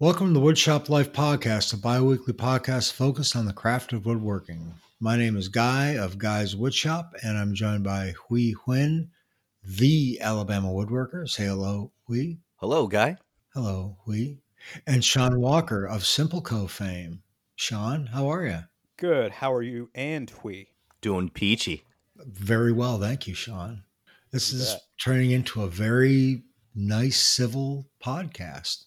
Welcome to the Woodshop Life Podcast, a bi weekly podcast focused on the craft of woodworking. My name is Guy of Guy's Woodshop, and I'm joined by Huy Huynh, the Alabama woodworker. Say hello, Huy. Hello, Guy. Hello, Huy. And Sean Walker of Simple Co fame. Sean, how are you? Good. How are you and Huy? Doing peachy. Very well, thank you, Sean. This is turning into a very nice civil podcast.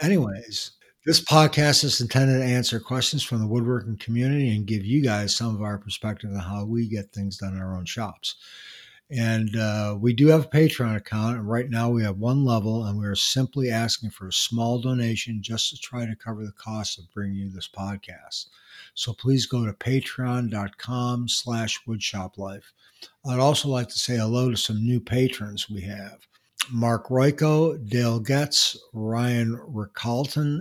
Anyways, this podcast is intended to answer questions from the woodworking community and give you guys some of our perspective on how we get things done in our own shops. And uh, we do have a Patreon account, and right now we have one level, and we are simply asking for a small donation just to try to cover the cost of bringing you this podcast. So please go to patreon.com slash woodshoplife. I'd also like to say hello to some new patrons we have. Mark Royko, Dale Getz, Ryan Ricalton,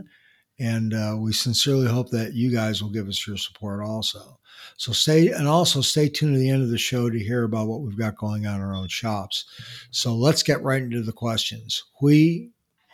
and uh, we sincerely hope that you guys will give us your support also. So stay and also stay tuned to the end of the show to hear about what we've got going on in our own shops. So let's get right into the questions. Huy,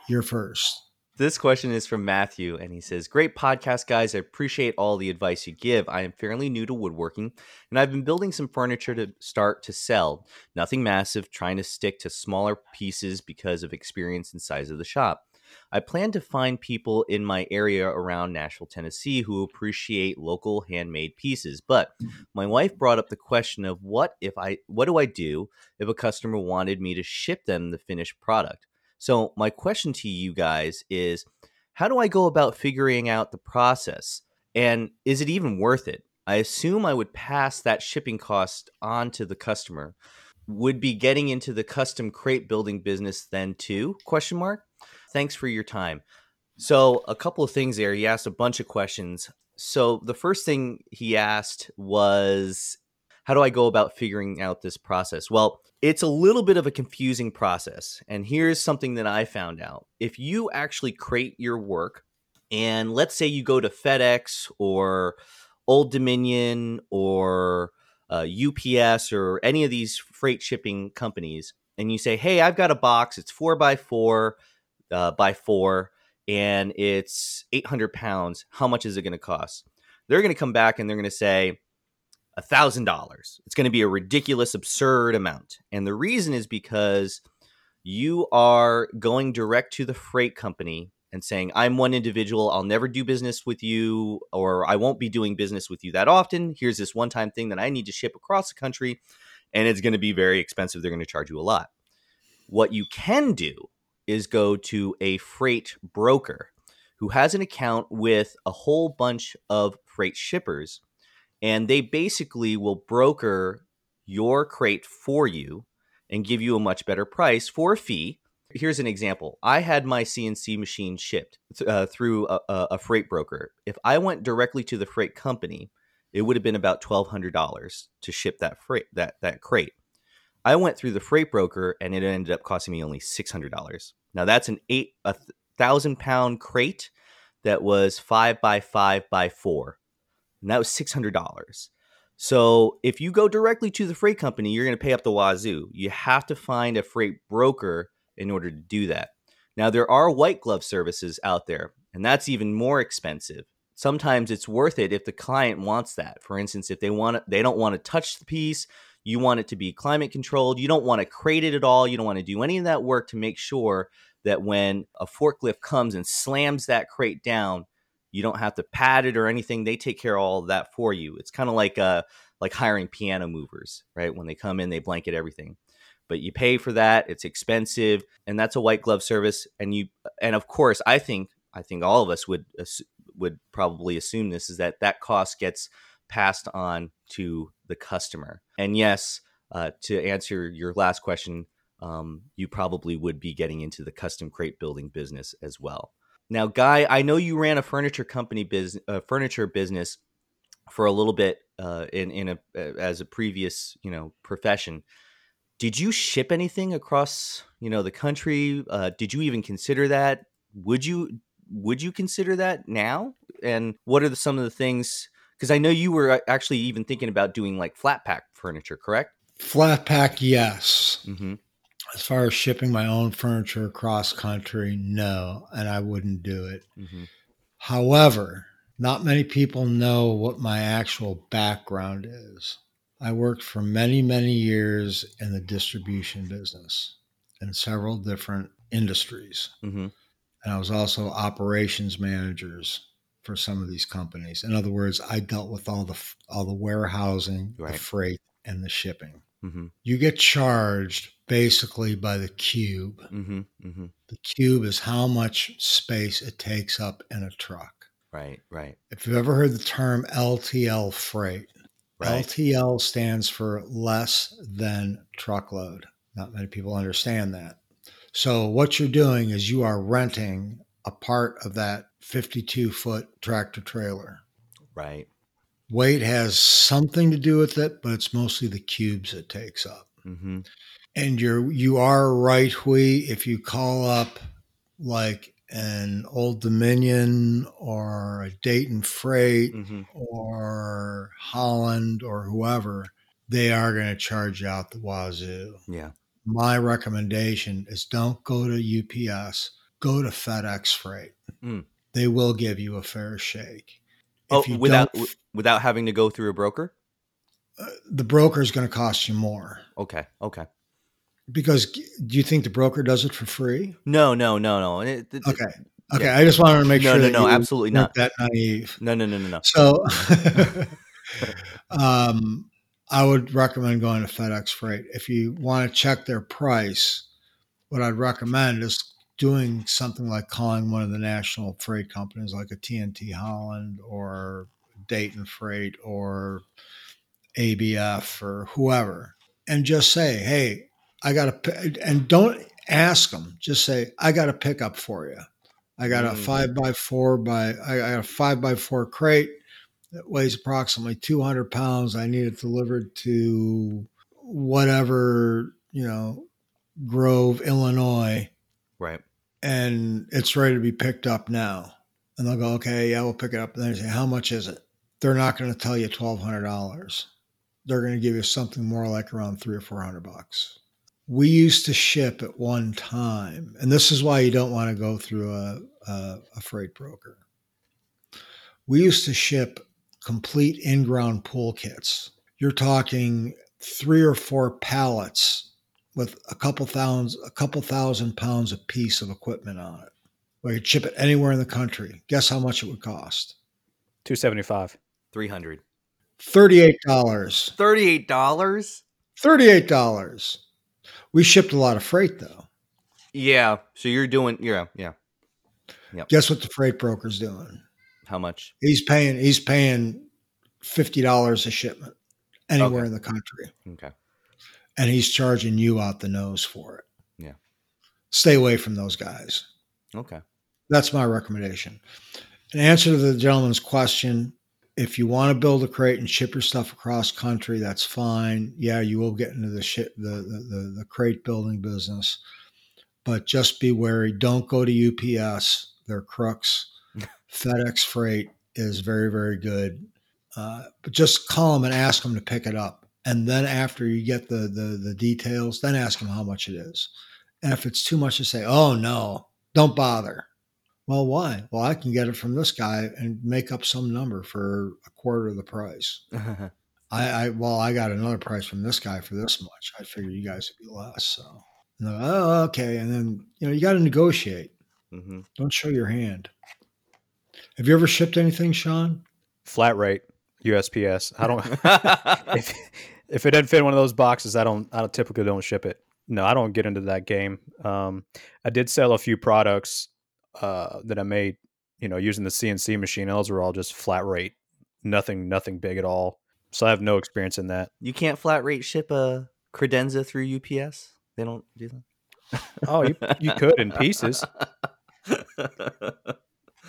you're first. This question is from Matthew, and he says, Great podcast, guys. I appreciate all the advice you give. I am fairly new to woodworking, and I've been building some furniture to start to sell. Nothing massive, trying to stick to smaller pieces because of experience and size of the shop. I plan to find people in my area around Nashville, Tennessee who appreciate local handmade pieces. But my wife brought up the question of what if I what do I do if a customer wanted me to ship them the finished product? So, my question to you guys is how do I go about figuring out the process? And is it even worth it? I assume I would pass that shipping cost on to the customer. Would be getting into the custom crate building business then too? Question mark. Thanks for your time. So, a couple of things there. He asked a bunch of questions. So, the first thing he asked was how do I go about figuring out this process? Well, it's a little bit of a confusing process. And here's something that I found out. If you actually create your work, and let's say you go to FedEx or Old Dominion or uh, UPS or any of these freight shipping companies, and you say, hey, I've got a box, it's four by four uh, by four, and it's 800 pounds. How much is it going to cost? They're going to come back and they're going to say, a thousand dollars. It's going to be a ridiculous, absurd amount. And the reason is because you are going direct to the freight company and saying, I'm one individual. I'll never do business with you, or I won't be doing business with you that often. Here's this one time thing that I need to ship across the country, and it's going to be very expensive. They're going to charge you a lot. What you can do is go to a freight broker who has an account with a whole bunch of freight shippers and they basically will broker your crate for you and give you a much better price for a fee. Here's an example. I had my CNC machine shipped uh, through a, a, freight broker. If I went directly to the freight company, it would have been about twelve hundred dollars to ship that freight that that crate. I went through the freight broker, and it ended up costing me only six hundred dollars. Now that's an eight a thousand pound crate that was five by five by four and that was $600. So if you go directly to the freight company, you're going to pay up the wazoo. You have to find a freight broker in order to do that. Now, there are white glove services out there, and that's even more expensive. Sometimes it's worth it if the client wants that. For instance, if they want it, they don't want to touch the piece, you want it to be climate controlled, you don't want to crate it at all, you don't want to do any of that work to make sure that when a forklift comes and slams that crate down, you don't have to pad it or anything. They take care of all of that for you. It's kind of like uh like hiring piano movers, right? When they come in, they blanket everything. But you pay for that. It's expensive, and that's a white glove service. And you and of course, I think I think all of us would would probably assume this is that that cost gets passed on to the customer. And yes, uh, to answer your last question, um, you probably would be getting into the custom crate building business as well. Now, Guy, I know you ran a furniture company business, uh, furniture business for a little bit uh, in in a uh, as a previous you know profession. Did you ship anything across you know the country? Uh, did you even consider that? Would you would you consider that now? And what are the, some of the things? Because I know you were uh, actually even thinking about doing like flat pack furniture, correct? Flat pack, yes. Mm-hmm. As far as shipping my own furniture across country, no, and I wouldn't do it. Mhm. However, not many people know what my actual background is. I worked for many, many years in the distribution business in several different industries. Mhm. And I was also operations managers for some of these companies. In other words, I dealt with all the all the warehousing, the freight, and the shipping. Mhm. You get charged basically by the cube. Mhm. Mhm. The cube is how much space it takes up in a truck. Right. Right. If you've ever heard the term LTL freight, Right. LTL stands for less than truckload. Not many people understand that. So, what you're doing is you are renting a part of that 52 foot tractor trailer. Right. Weight has something to do with it, but it's mostly the cubes it takes up. Mm-hmm. And you're you are right, Huy. If you call up like an Old Dominion or a Dayton Freight Mm-hmm. or Holland or whoever, they are going to charge you out the wazoo. Yeah. My recommendation is don't go to UPS, go to FedEx Freight. Mm. They will give you a fair shake. Oh, without w- without having to go through a broker. uh, the broker is going to cost you more Okay. Okay. because do you think the broker does it for free? No. No. No. No. It, it- Okay. Okay. Yeah. I just wanted to make No, sure no, that no, you absolutely not. that naive. No. No. No. No. No. So, um, I would recommend going to FedEx Freight. If you want to check their price, what I'd recommend is doing something like calling one of the national freight companies like a TNT Holland or Dayton Freight or ABF or whoever and just say, hey, I got to, and don't ask them, just say, I got a pickup for you. I got a Mhm. five by four by, I got a five by four crate that weighs approximately 200 pounds. I need it delivered to whatever, you know, Grove, Illinois, Right. And it's ready to be picked up now. And they'll go, okay, yeah, we'll pick it up. And then they say, how much is it? They're not going to tell you $1,200. They're going to give you something more like around three or 400 bucks. We used to ship at one time, and this is why you don't want to go through a, a, a freight broker. We used to ship complete in ground pool kits. You're talking three or four pallets with a couple thousand a couple thousand pounds a piece of equipment on it. We could ship it anywhere in the country. Guess how much it would cost? Two seventy five. Three hundred. Thirty-eight dollars. Thirty-eight dollars. Thirty-eight dollars. We shipped a lot of freight though. Yeah. So you're doing. Yeah. Yeah. Guess what the freight broker's doing? How much? He's paying he's paying fifty dollars a shipment anywhere Okay. in the country. Okay. And he's charging you out the nose for it. Yeah. Stay away from those guys. Okay. That's my recommendation. In answer to the gentleman's question, if you want to build a crate and ship your stuff across country, that's fine. Yeah, you will get into the shit the the, the, the crate building business, but just be wary. Don't go to UPS; they're crooks. FedEx Freight is very very good, uh, but just call them and ask them to pick it up, and then after you get the the the details, then ask them how much it is. And if it's too much to say, oh no, don't bother. Well, why? Well, I can get it from this guy and make up some number for a quarter of the price. I, I well, I got another price from this guy for this much. I figured you guys would be less. So, like, oh, okay. And then you know you got to negotiate. hmm Don't show your hand. Have you ever shipped anything, Sean? Flat rate USPS. I don't if if it doesn't fit in one of those boxes, I don't I don't typically don't ship it. No, I don't get into that game. Um, I did sell a few products uh, that I made, you know, using the CNC machine. Those were all just flat rate, nothing, nothing big at all. So I have no experience in that. you can't flat rate ship a credenza through UPS. They don't do that. Oh, you you could in pieces.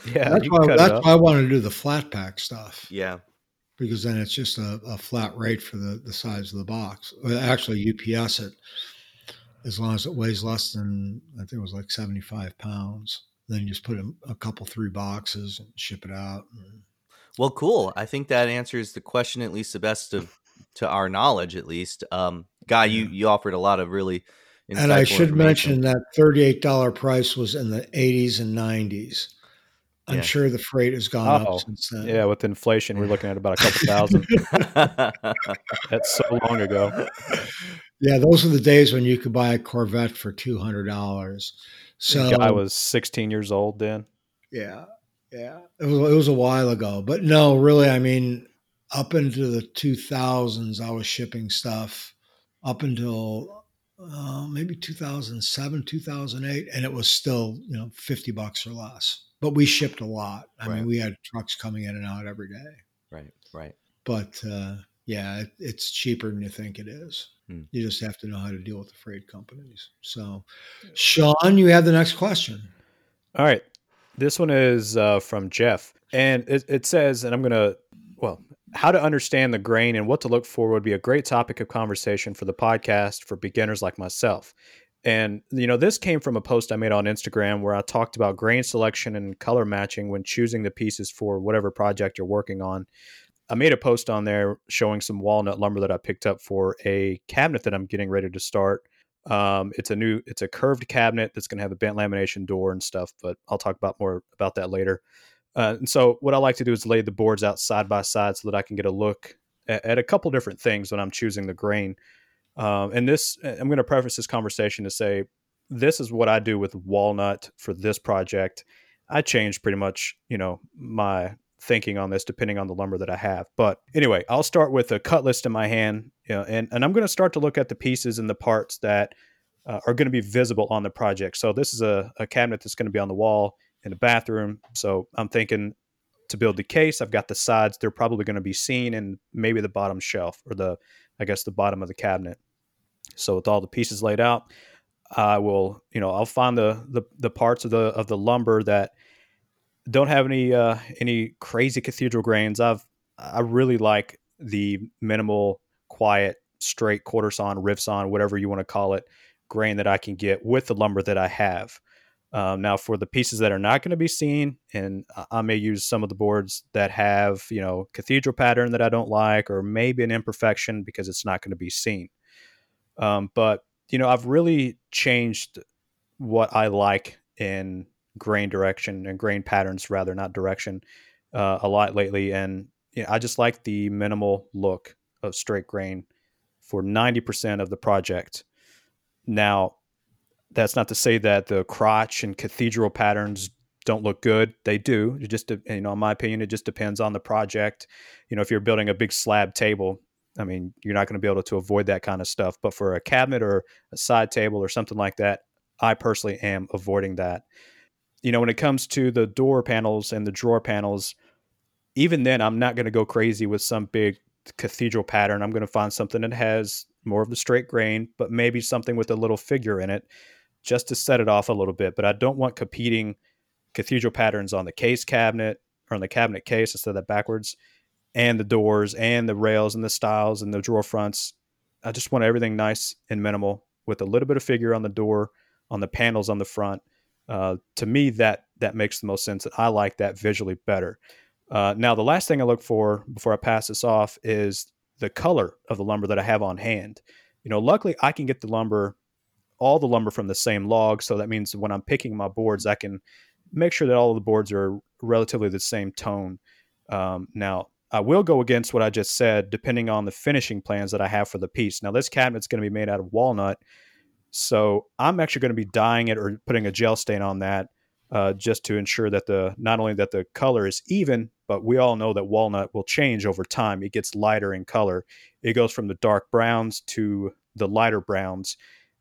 Yeah, that's why, can cut it that's why I wanted to do the flat pack stuff yeah. Because then it's just a, a flat rate for the, the size of the box. Well, Actually, UPS it as long as it weighs less than I think it was like seventy five pounds. Then you just put in a couple three boxes and ship it out. Well, cool. I think that answers the question at least the best of to our knowledge, at least. Um, Guy, you you offered a lot of really And I should mention that $38 price was in the 80s and 90s. I'm yeah. sure the freight has gone Uh-oh. up since then. Yeah, with inflation, we're looking at about a couple thousand. That's so long ago. Yeah, those are the days when you could buy a Corvette for two hundred dollars. So guy was 16 years old then. Yeah, yeah, it was it was a while ago, but no, really, I mean, up into the 2000s, I was shipping stuff up until uh, maybe 2007, 2008, and it was still you know 50 bucks or less but we shipped a lot. I right. mean, we had trucks coming in and out every day. Right, right. But uh, yeah, it, it's cheaper than you think it is. Hmm. You just have to know how to deal with the freight companies. So, Sean, you have the next question. All right. This one is uh, from Jeff. And it, it says, and I'm going to, well, how to understand the grain and what to look for would be a great topic of conversation for the podcast for beginners like myself. And you know, this came from a post I made on Instagram where I talked about grain selection and color matching when choosing the pieces for whatever project you're working on. I made a post on there showing some walnut lumber that I picked up for a cabinet that I'm getting ready to start. Um, it's a new, it's a curved cabinet that's going to have a bent lamination door and stuff, but I'll talk about more about that later. Uh, and so, what I like to do is lay the boards out side by side so that I can get a look at, at a couple different things when I'm choosing the grain. Um, and this, I'm going to preface this conversation to say, this is what I do with walnut for this project. I change pretty much, you know, my thinking on this depending on the lumber that I have. But anyway, I'll start with a cut list in my hand, you know, and, and I'm going to start to look at the pieces and the parts that uh, are going to be visible on the project. So this is a, a cabinet that's going to be on the wall in the bathroom. So I'm thinking to build the case, I've got the sides. They're probably going to be seen in maybe the bottom shelf or the, I guess, the bottom of the cabinet. So with all the pieces laid out, I will, you know, I'll find the the, the parts of the of the lumber that don't have any uh, any crazy cathedral grains. I've I really like the minimal, quiet, straight quarter sawn, rift sawn, whatever you want to call it, grain that I can get with the lumber that I have. Um, now, for the pieces that are not going to be seen, and I may use some of the boards that have, you know, cathedral pattern that I don't like, or maybe an imperfection because it's not going to be seen. Um, but you know, I've really changed what I like in grain direction and grain patterns, rather not direction, uh, a lot lately. And you know, I just like the minimal look of straight grain for ninety percent of the project. Now, that's not to say that the crotch and cathedral patterns don't look good. They do. It just, you know, in my opinion, it just depends on the project. You know, if you're building a big slab table, I mean, you're not going to be able to avoid that kind of stuff. But for a cabinet or a side table or something like that, I personally am avoiding that. You know, when it comes to the door panels and the drawer panels, even then, I'm not going to go crazy with some big cathedral pattern. I'm going to find something that has more of the straight grain, but maybe something with a little figure in it just to set it off a little bit. But I don't want competing cathedral patterns on the case cabinet or on the cabinet case. I said that backwards and the doors and the rails and the stiles and the drawer fronts. I just want everything nice and minimal with a little bit of figure on the door, on the panels on the front. Uh, to me, that that makes the most sense. I like that visually better. Uh, now, the last thing I look for before I pass this off is the color of the lumber that I have on hand. You know, luckily I can get the lumber, all the lumber from the same log. So that means when I'm picking my boards, I can make sure that all of the boards are relatively the same tone. Um, now, I will go against what I just said, depending on the finishing plans that I have for the piece. Now, this cabinet's going to be made out of walnut, so I'm actually going to be dyeing it or putting a gel stain on that, uh, just to ensure that the not only that the color is even, but we all know that walnut will change over time. It gets lighter in color. It goes from the dark browns to the lighter browns,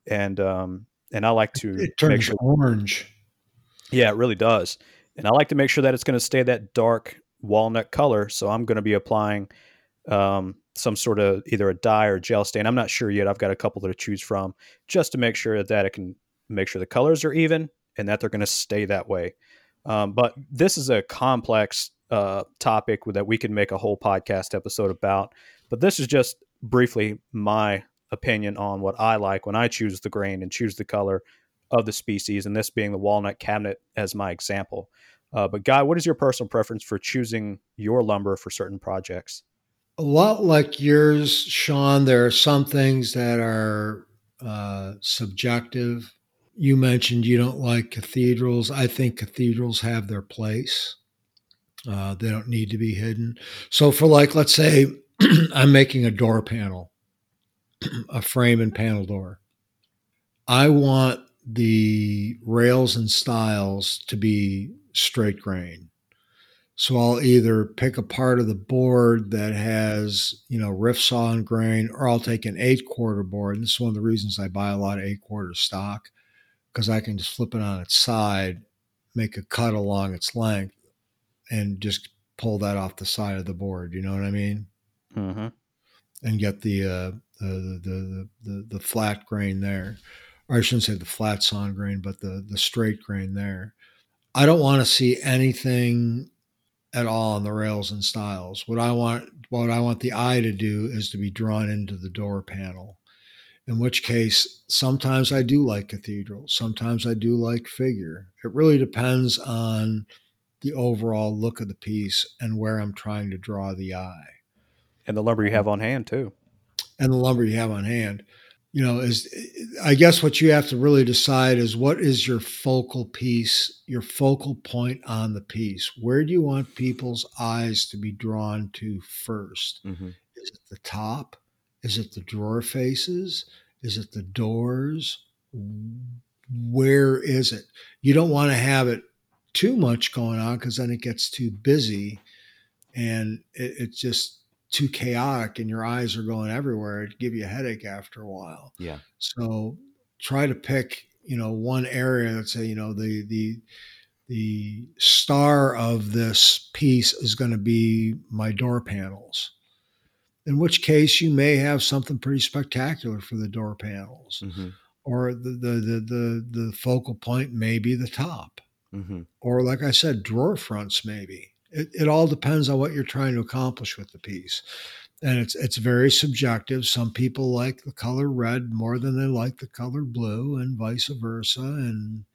and um, and I like to it turns sure, orange. Yeah, it really does. And I like to make sure that it's going to stay that dark walnut color. So I'm going to be applying um, some sort of either a dye or gel stain. I'm not sure yet. I've got a couple to choose from just to make sure that it can make sure the colors are even and that they're going to stay that way. Um, but this is a complex uh, topic that we can make a whole podcast episode about. But this is just briefly my opinion on what I like when I choose the grain and choose the color of the species, and this being the walnut cabinet as my example. Uh, but Guy, what is your personal preference for choosing your lumber for certain projects? A lot like yours, Sean. There are some things that are uh, subjective. You mentioned you don't like cathedrals. I think cathedrals have their place. Uh, they don't need to be hidden. So, for like, let's say I'm making a door panel, a frame and panel door. I want the rails and stiles to be straight grain. So I'll either pick a part of the board that has, you know, rift sawn grain, or I'll take an eight quarter board. And this is one of the reasons I buy a lot of eight quarter stock because I can just flip it on its side, make a cut along its length, and just pull that off the side of the board. You know what I mean? Mm-hmm. And get the, uh, the, the, the, the, flat grain there. Or I shouldn't say the flat sawn grain, but the, the straight grain there. I don't want to see anything at all on the rails and stiles. What I want, what I want the eye to do is to be drawn into the door panel. In which case, sometimes I do like cathedral, sometimes I do like figure. It really depends on the overall look of the piece and where I'm trying to draw the eye. And the lumber you have on hand too. And the lumber you have on hand. You know is i guess what you have to really decide is what is your focal piece your focal point on the piece? Where do you want people's eyes to be drawn to 1st mm-hmm. is it the top? Is it the drawer faces? Is it the doors? Where is it? You don't want to have it too much going on because then it gets too busy and it, it just too chaotic and your eyes are going everywhere, it'd give you a headache after a while. Yeah. So try to pick, you know, one area that say, you know, the the the star of this piece is going to be my door panels. In which case you may have something pretty spectacular for the door panels. Mm-hmm. Or the, the the the the focal point may be the top. Mm-hmm. Or like I said, drawer fronts maybe it, it all depends on what you're trying to accomplish with the piece and it's it's very subjective. Some people like the color red more than they like the color blue, and vice versa. And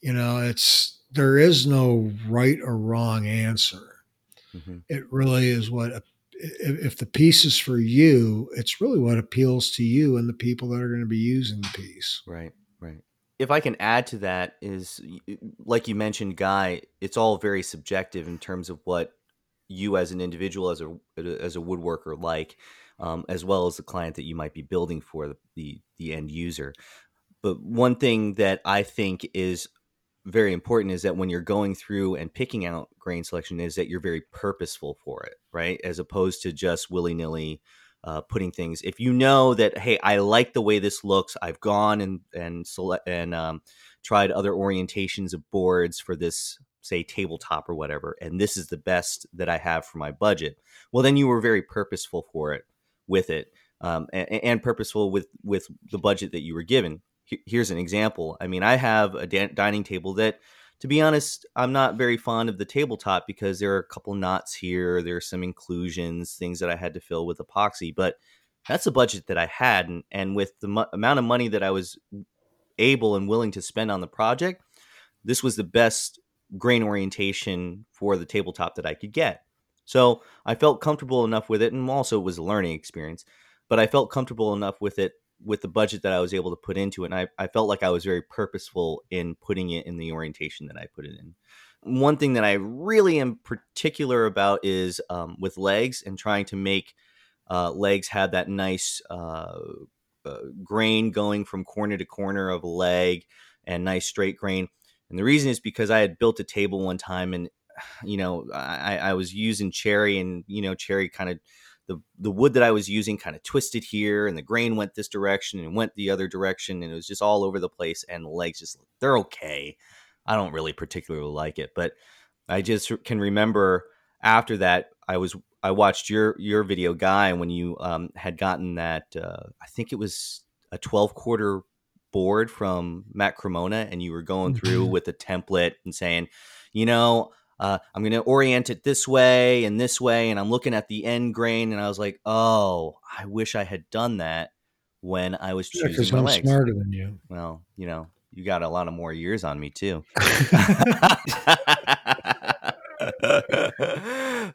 you know, it's there is no right or wrong answer. Mm-hmm. It really is what if the piece is for you, it's really what appeals to you and the people that are going to be using the piece. Right, right if I can add to that is like you mentioned, Guy, it's all very subjective in terms of what you as an individual, as a as a woodworker like, um, as well as the client that you might be building for the, the the end user. But one thing that I think is very important is that when you're going through and picking out grain selection is that you're very purposeful for it, right? As opposed to just willy nilly uh, putting things. If you know that, hey, I like the way this looks, I've gone and and select and um, tried other orientations of boards for this, say, tabletop or whatever, and this is the best that I have for my budget. Well, then you were very purposeful for it with it, um, and, and, purposeful with with the budget that you were given. Here's an example. I mean, I have a dining table that to be honest, I'm not very fond of the tabletop because there are a couple knots here. There are some inclusions, things that I had to fill with epoxy, but that's the budget that I had. And, and with the mo- amount of money that I was able and willing to spend on the project, this was the best grain orientation for the tabletop that I could get. So I felt comfortable enough with it. And also, it was a learning experience, but I felt comfortable enough with it with the budget that I was able to put into it. And I, I felt like I was very purposeful in putting it in the orientation that I put it in. One thing that I really am particular about is um, with legs and trying to make uh, legs have that nice uh, uh, grain going from corner to corner of a leg and nice straight grain. And the reason is because I had built a table one time and, you know, I, I was using cherry and, you know, cherry kind of the the wood that I was using kind of twisted here, and the grain went this direction and went the other direction, and it was just all over the place. And the legs just they're okay. I don't really particularly like it, but I just can remember after that I was I watched your your video guy when you um, had gotten that uh, I think it was a twelve quarter board from Matt Cremona, and you were going through mm-hmm. with a template and saying, you know, uh, I'm going to orient it this way and this way. And I'm looking at the end grain and I was like, oh, I wish I had done that when I was choosing yeah, my I'm legs. smarter than you. Well, you know, you got a lot of more years on me too.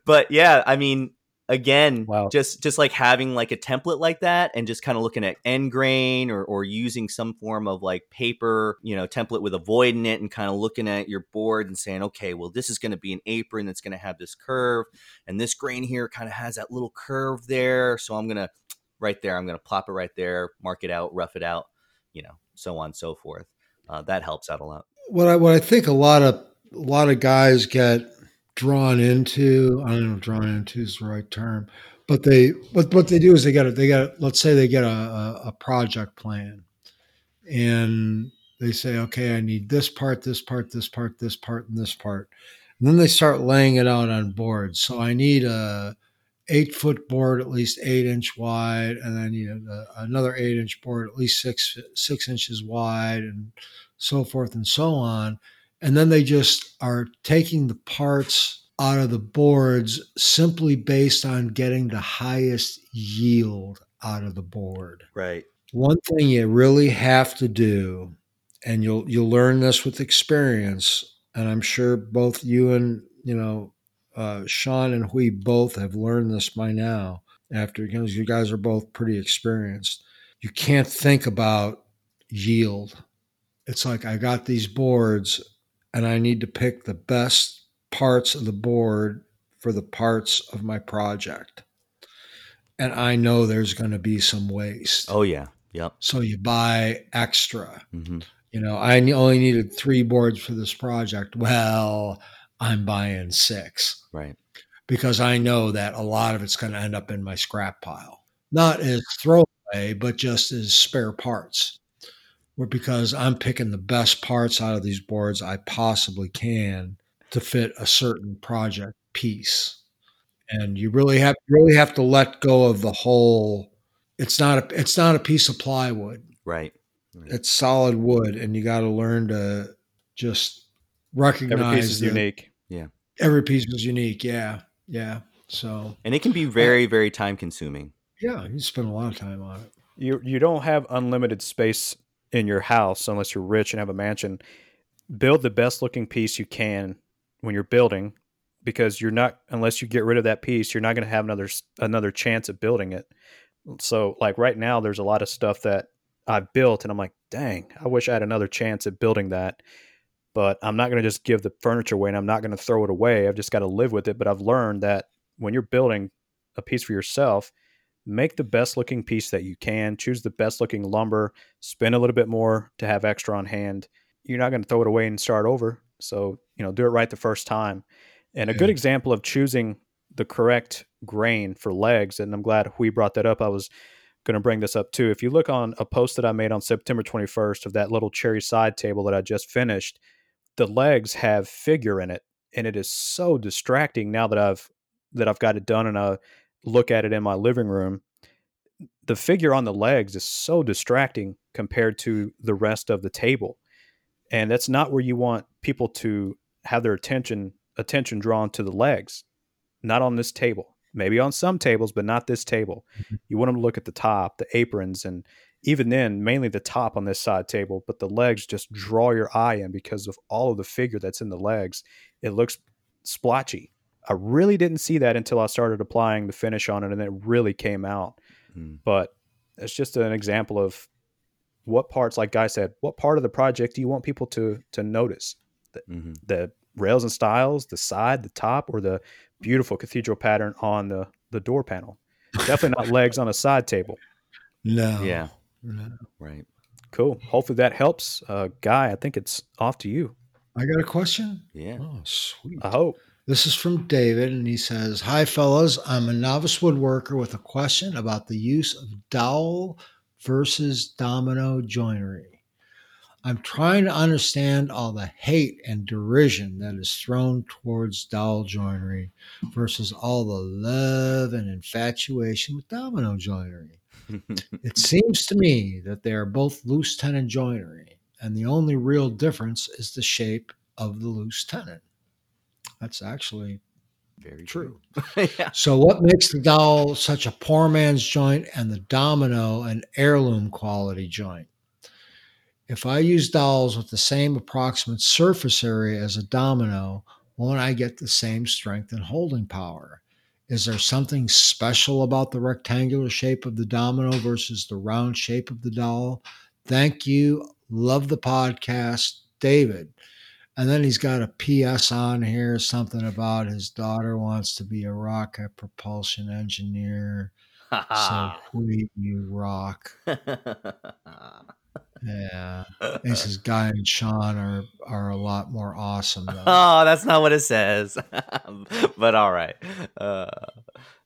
but yeah, I mean, again Wow. just just like having like a template like that and just kind of looking at end grain or, or using some form of like paper you know template with a void in it and kind of looking at your board and saying okay well this is going to be an apron that's going to have this curve and this grain here kind of has that little curve there so i'm going to right there i'm going to plop it right there mark it out rough it out you know so on and so forth uh, that helps out a lot what I what I think a lot of a lot of guys get drawn into. I don't know drawn into is the right term, but they what what they do is they get a, they get let's say they get a, a, a project plan, and they say okay I need this part this part this part this part and this part, and then they start laying it out on boards. So I need a eight foot board at least eight inch wide, and I need a, another eight inch board at least six six inches wide, and so forth and so on. And then they just are taking the parts out of the boards simply based on getting the highest yield out of the board. right One thing you really have to do, and you'll you'll learn this with experience, and I'm sure both you and you know uh, Sean and we both have learned this by now. After because you guys are both pretty experienced, you can't think about yield. It's like I got these boards, and I need to pick the best parts of the board for the parts of my project, and I know there's going to be some waste. oh yeah yep So you buy extra. hmm You know, I only needed three boards for this project. Well, I'm buying six right because I know that a lot of it's going to end up in my scrap pile. Not as throwaway, but just as spare parts. Or because I'm picking the best parts out of these boards I possibly can to fit a certain project piece. And you really have really have to let go of the whole it's not a it's not a piece of plywood. Right. It's solid wood and you got to learn to just recognize Every piece is that unique. every piece is unique. Yeah. Yeah. So. And it can be very very time consuming. Yeah you spend a lot of time on it. You you don't have unlimited space in your house unless you're rich and have a mansion. Build the best looking piece you can when you're building because you're not unless you get rid of that piece, you're not going to have another another chance at building it. So like right now there's a lot of stuff that I've built and I'm like, "Dang, I wish I had another chance at building that." But I'm not going to just give the furniture away and I'm not going to throw it away. I've just got to live with it, but I've learned that when you're building a piece for yourself, make the best looking piece that you can choose the best looking lumber spend a little bit more to have extra on hand. You're not going to throw it away and start over. So you know do it right the first time. And a good example of choosing the correct grain for legs and i'm glad we brought that up i was going to bring this up too. If you look on a post that i made on september 21st of that little cherry side table that i just finished the legs have figure in it and it is so distracting now that i've that i've got it done and i look at it in my living room, the figure on the legs is so distracting compared to the rest of the table. And that's not where you want people to have their attention attention drawn to the legs. Not on this table. Maybe on some tables, but not this table. Mhm. You want them to look at the top, the aprons, and even then, mainly the top on this side table, but the legs just draw your eye in because of all of the figure that's in the legs. It looks splotchy. I really didn't see that until I started applying the finish on it, and it really came out. Mm. But it's just an example of what parts, like Guy said, what part of the project do you want people to to notice? hmm The rails and stiles, the side, the top, or the beautiful cathedral pattern on the the door panel? Definitely not legs on a side table. no Yeah. no. Right. Cool. Hopefully that helps. Uh, Guy, I think it's off to you. i got a question Yeah. oh sweet I hope. This is from David, and he says, Hi, fellas. I'm a novice woodworker with a question about the use of dowel versus domino joinery. I'm trying to understand all the hate and derision that is thrown towards dowel joinery versus all the love and infatuation with domino joinery. It seems to me that they are both loose tenon joinery, and the only real difference is the shape of the loose tenon. That's actually Very true. yeah. So, what makes the dowel such a poor man's joint and the domino an heirloom quality joint? If I use dowels with the same approximate surface area as a domino, won't I get the same strength and holding power? Is there something special about the rectangular shape of the domino versus the round shape of the dowel? Thank you. Love the podcast, David. And then he's got a PS on here, something about his daughter wants to be a rocket propulsion engineer. so we you rock. Yeah. He says Guy and Sean are are a lot more awesome though. oh, that's not what it says. but all right. Uh,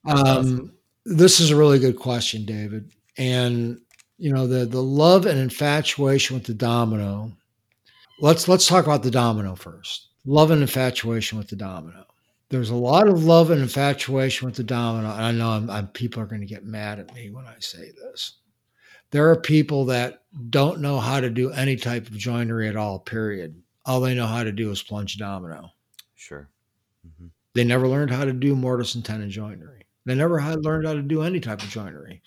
um, awesome. this is a really good question, David. And you know, the the love and infatuation with the domino. Let's let's talk about the domino first. Love and infatuation with the domino. There's a lot of love and infatuation with the domino. And I know I'm, I'm, people are going to get mad at me when I say this there are people that don't know how to do any type of joinery at all, period. All they know how to do is plunge domino. Sure. Mm-hmm. They never learned how to do mortise and tenon joinery. They never had learned how to do any type of joinery.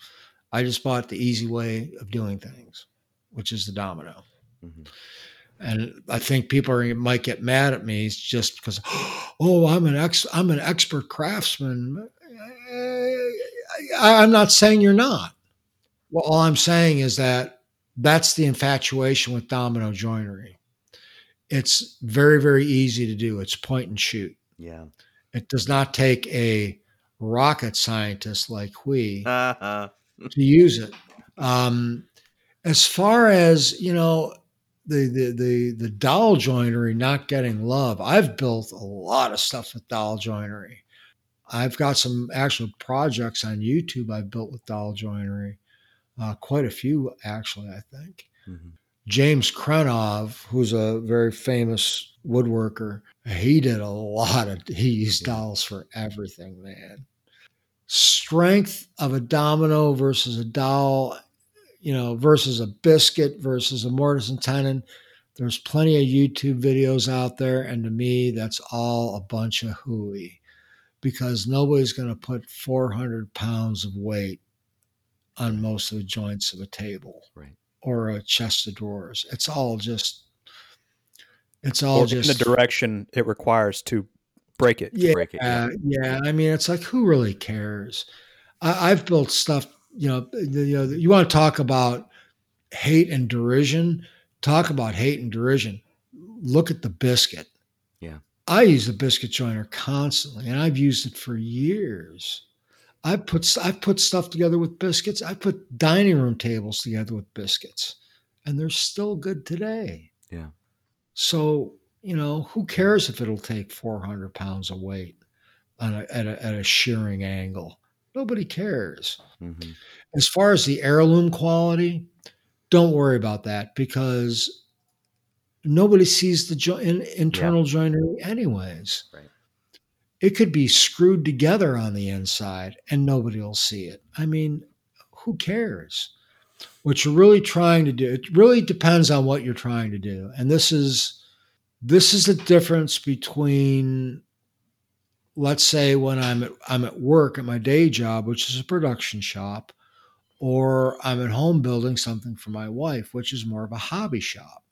I just bought the easy way of doing things, which is the domino. Mm-hmm. And I think people are, might get mad at me just because, oh, I'm an ex, I'm an expert craftsman. I, I'm not saying you're not. Well, all I'm saying is that that's the infatuation with domino joinery. It's very, very easy to do. It's point and shoot. Yeah. It does not take a rocket scientist like we to use it. Um, as far as you know, the, the the the dowel joinery not getting love. I've built a lot of stuff with dowel joinery. I've got some actual projects on YouTube I've built with dowel joinery uh, quite a few actually, I think. Mm-hmm. James Krenov, who's a very famous woodworker, he did a lot of, he used yeah. dowels for everything, man. Strength of a domino versus a dowel, you know, versus a biscuit versus a mortise and tenon. There's plenty of YouTube videos out there. And to me, that's all a bunch of hooey because nobody's going to put 400 pounds of weight on most of the joints of a table right. or a chest of drawers. It's all just it's all or just in the direction it requires to break it. Yeah, break it, yeah, yeah. I mean, it's like who really cares? I, have built stuff. You know, you know, you want to talk about hate and derision. Talk about hate and derision. Look at the biscuit. Yeah, I use the biscuit joiner constantly, and I've used it for years. I put I put stuff together with biscuits. I put dining room tables together with biscuits, and they're still good today. Yeah. So you know, who cares if it'll take 400 pounds of weight on a, at, a, at a shearing angle? Nobody cares. Mm-hmm. As far as the heirloom quality, don't worry about that because nobody sees the jo- in, internal yeah. joinery anyways. Right it could be screwed together on the inside and nobody will see it. I mean, who cares? What you're really trying to do, it really depends on what you're trying to do. And this is this is the difference between let's say when I'm at, I'm at work at my day job, which is a production shop, or I'm at home building something for my wife, which is more of a hobby shop.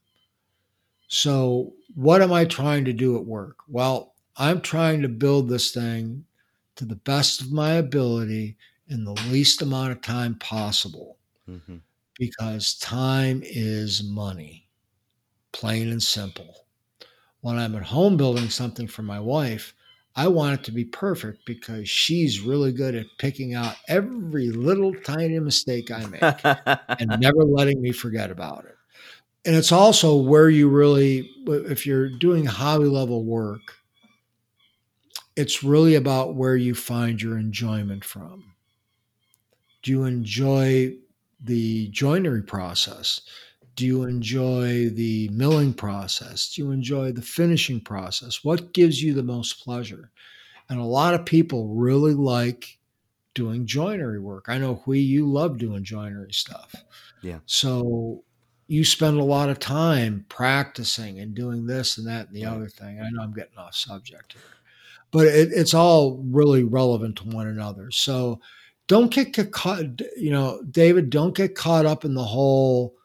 So, what am I trying to do at work? Well, I'm trying to build this thing to the best of my ability in the least amount of time possible mm-hmm. because time is money, plain and simple. When I'm at home building something for my wife, I want it to be perfect because she's really good at picking out every little tiny mistake I make and never letting me forget about it. And it's also where you really, if you're doing hobby level work, it's really about where you find your enjoyment from. Do you enjoy the joinery process? Do you enjoy the milling process? Do you enjoy the finishing process? What gives you the most pleasure? And a lot of people really like doing joinery work. I know we you love doing joinery stuff. Yeah. So you spend a lot of time practicing and doing this and that and the right. other thing. I know I'm getting off subject here but it, it's all really relevant to one another. So don't get, get caught, you know, David, don't get caught up in the whole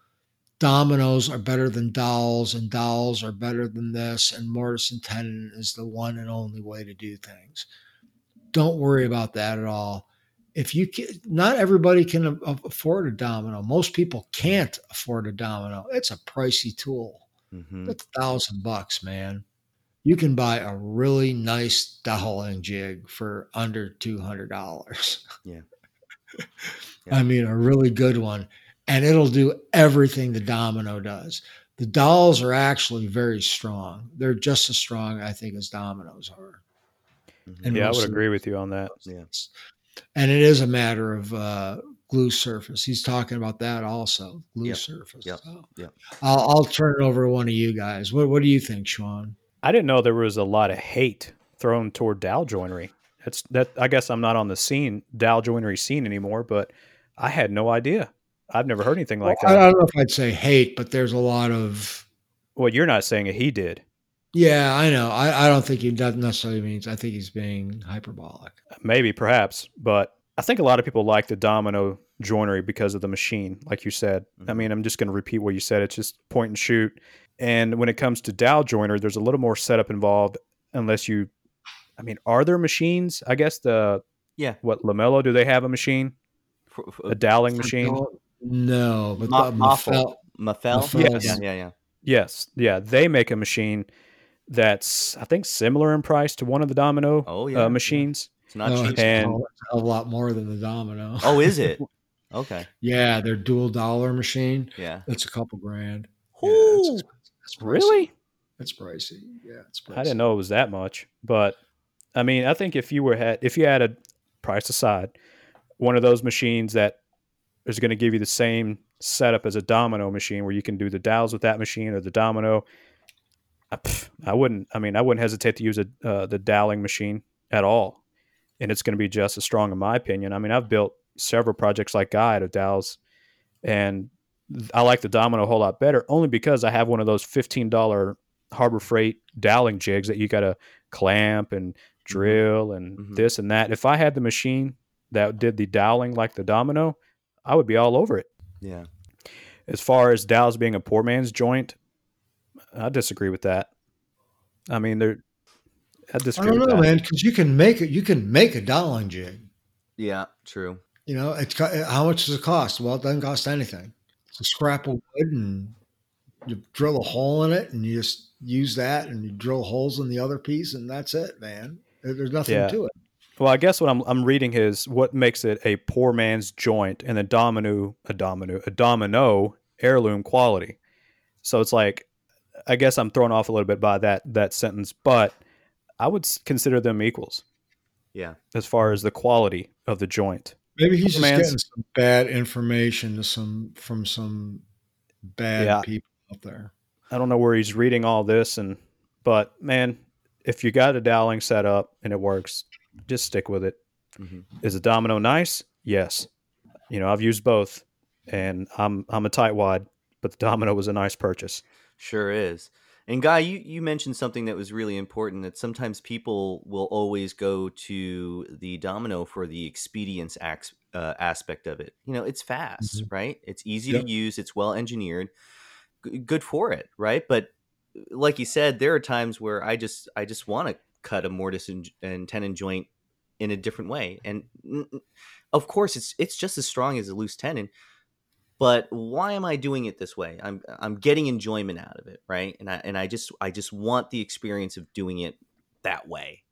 dominoes are better than dowels and dowels are better than this and mortise and tenon is the one and only way to do things. don't worry about that at all. If you can, not everybody can afford a domino. Most people can't afford a domino. It's a pricey tool. hmm That's a thousand bucks, man. You can buy a really nice doweling jig for under two hundred dollars. Yeah. I mean, a really good one, and it'll do everything the domino does. The dowels are actually very strong. They're just as strong, I think, as dominoes are. Mhm. And yeah, I would agree with you on that. Yeah. And it is a matter of uh, glue surface. He's talking about that also, glue Yep. surface. Yep. So Yep. I'll, I'll turn it over to one of you guys. What, what do you think, Sean? I didn't know there was a lot of hate thrown toward dowel joinery. That's that. I guess I'm not on the scene dowel joinery scene anymore, but I had no idea. I've never heard anything like Well, I don't know if I'd say hate, but there's a lot of Well, you're not saying it. He did. yeah. I know. I, I don't think he doesn't necessarily means. I think he's being hyperbolic. Maybe, perhaps, but I think a lot of people like the domino joinery because of the machine, like you said. I Mhm. mean, I'm just going to repeat what you said. It's just point and shoot. And when it comes to dowel joiner, there's a little more setup involved, unless you. I mean, are there machines? I guess the Yeah. what Lamello do they have a machine, For- for- a doweling machine? No, but Ma- the Moffel. Mafell- Mafell? Mafell, Yeah, yeah. yeah, yeah. Yes, yeah, they make a machine that's I think similar in price to one of the domino Oh, yeah. uh, machines. It's not no, cheap. it's a And- a lot more than the domino. Oh, is it? Okay. yeah, their DuoDoweler machine. Yeah. It's a couple grand. Ooh. Yeah, it's, expensive. It's. Really? It's pricey. Yeah, it's pricey. I didn't know it was that much, but I mean, I think if you were had if you had a price aside, one of those machines that is going to give you the same setup as a domino machine, where you can do the dowels with that machine or the domino. I, pff, I wouldn't. I mean, I wouldn't hesitate to use a uh, the doweling machine at all, and it's going to be just as strong, in my opinion. I mean, I've built several projects like Guy out of dowels, and I like the domino a whole lot better, only because I have one of those fifteen dollar Harbor Freight doweling jigs that you got to clamp and drill and Mhm. this and that. If I had the machine that did the doweling like the domino, I would be all over it. Yeah. As far as dowels being a poor man's joint, I disagree with that. I mean, they're. I I don't with know, that. man, because you can make it. You can make a doweling jig. Yeah. True. You know, it's how much does it cost? Well, it doesn't cost anything. It's a scrap of wood, and you drill a hole in it, and you just use that, and you drill holes in the other piece, and that's it, man. There's nothing Yeah. to it. Well, I guess what I'm I'm reading is what makes it a poor man's joint and a domino a domino a domino heirloom quality. So it's like I guess I'm thrown off a little bit by that that sentence, but I would consider them equals Yeah. as far as the quality of the joint. Maybe he's just Man's- getting some bad information to some from some bad Yeah. people out there. I don't know where he's reading all this and but man, if you got a doweling set up and it works, just stick with it. hmm Is a domino nice? Yes. You know, I've used both and I'm I'm a tightwad, but the domino was a nice purchase. Sure is. And Guy, you, you mentioned something that was really important that sometimes people will always go to the domino for the expedience uh, aspect of it. You know, it's fast, right? It's easy Yep. to use, it's well engineered, g- good for it, right? But like you said, there are times where I just I just want to cut a mortise and, and tenon joint in a different way, and of course it's it's just as strong as a loose tenon, but why am I doing it this way? I'm I'm getting enjoyment out of it, right? And I and I just I just want the experience of doing it that way.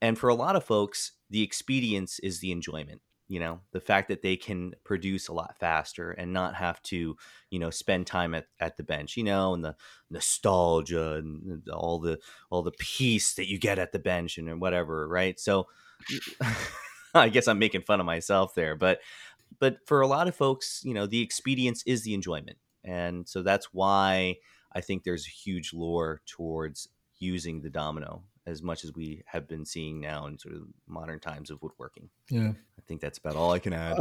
And for a lot of folks, the expedience is the enjoyment. You know, the fact that they can produce a lot faster and not have to, you know, spend time at, at the bench, you know, and the nostalgia and all the all the peace that you get at the bench and whatever, right? So I guess I'm making fun of myself there, but but for a lot of folks, you know, the expedience is the enjoyment. And so that's why I think there's a huge lure towards using the domino as much as we have been seeing now in sort of modern times of woodworking. Yeah. I think that's about all I can add.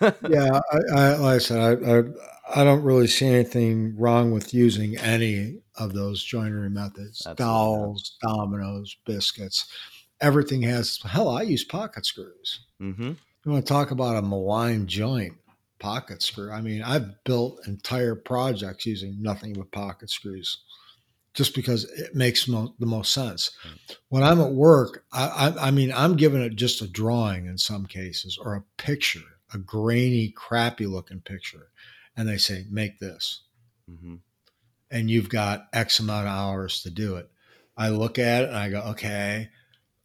yeah, I, I, like I said, I, I, I don't really see anything wrong with using any of those joinery methods. Absolutely Dowels, dominoes, biscuits. Everything has, hell, I use pocket screws. Mm-hmm. You want to talk about a malign joint? Pocket screw. I mean, I've built entire projects using nothing but pocket screws. Just because it makes mo- the most sense. When I'm at work, I, I, I mean, I'm giving it just a drawing in some cases or a picture, a grainy, crappy looking picture. And they say, make this. hmm And you've got X amount of hours to do it. I look at it and I go, okay,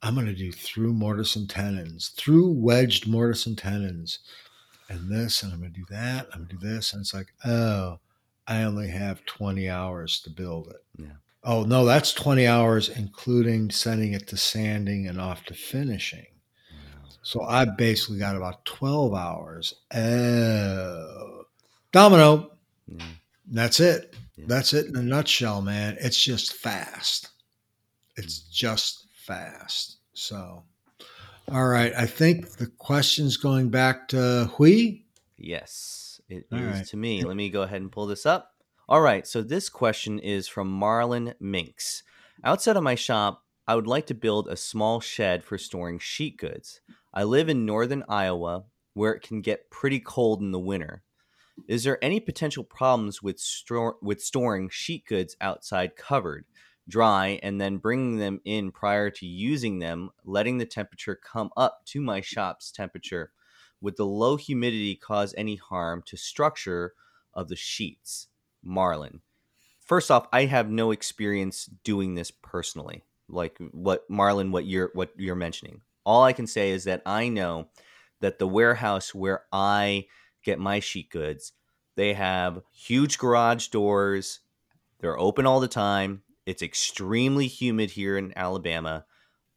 I'm going to do through mortise and tenons, through wedged mortise and tenons, and this, and I'm going to do that. I'm going to do this. And it's like, oh, I only have 20 hours to build it. Oh, no, that's 20 hours, including sending it to sanding and off to finishing. So I basically got about 12 hours. Oh, domino. Yeah. That's it. Yeah. That's it in a nutshell, man. It's just fast. It's mm. just fast. So, all right. I think the question's going back to Huy. Yes, it is right. to me. Let me go ahead and pull this up. All right, so this question is from Marlon Minks. Outside of my shop, I would like to build a small shed for storing sheet goods. I live in northern Iowa where it can get pretty cold in the winter. Is there any potential problems with store, with storing sheet goods outside covered, dry, and then bringing them in prior to using them, letting the temperature come up to my shop's temperature? Would the low humidity cause any harm to structure of the sheets? Marlin. First off, I have no experience doing this personally. Like what Marlin, what you're what you're mentioning. All I can say is that I know that the warehouse where I get my sheet goods, they have huge garage doors. They're open all the time. It's extremely humid here in Alabama.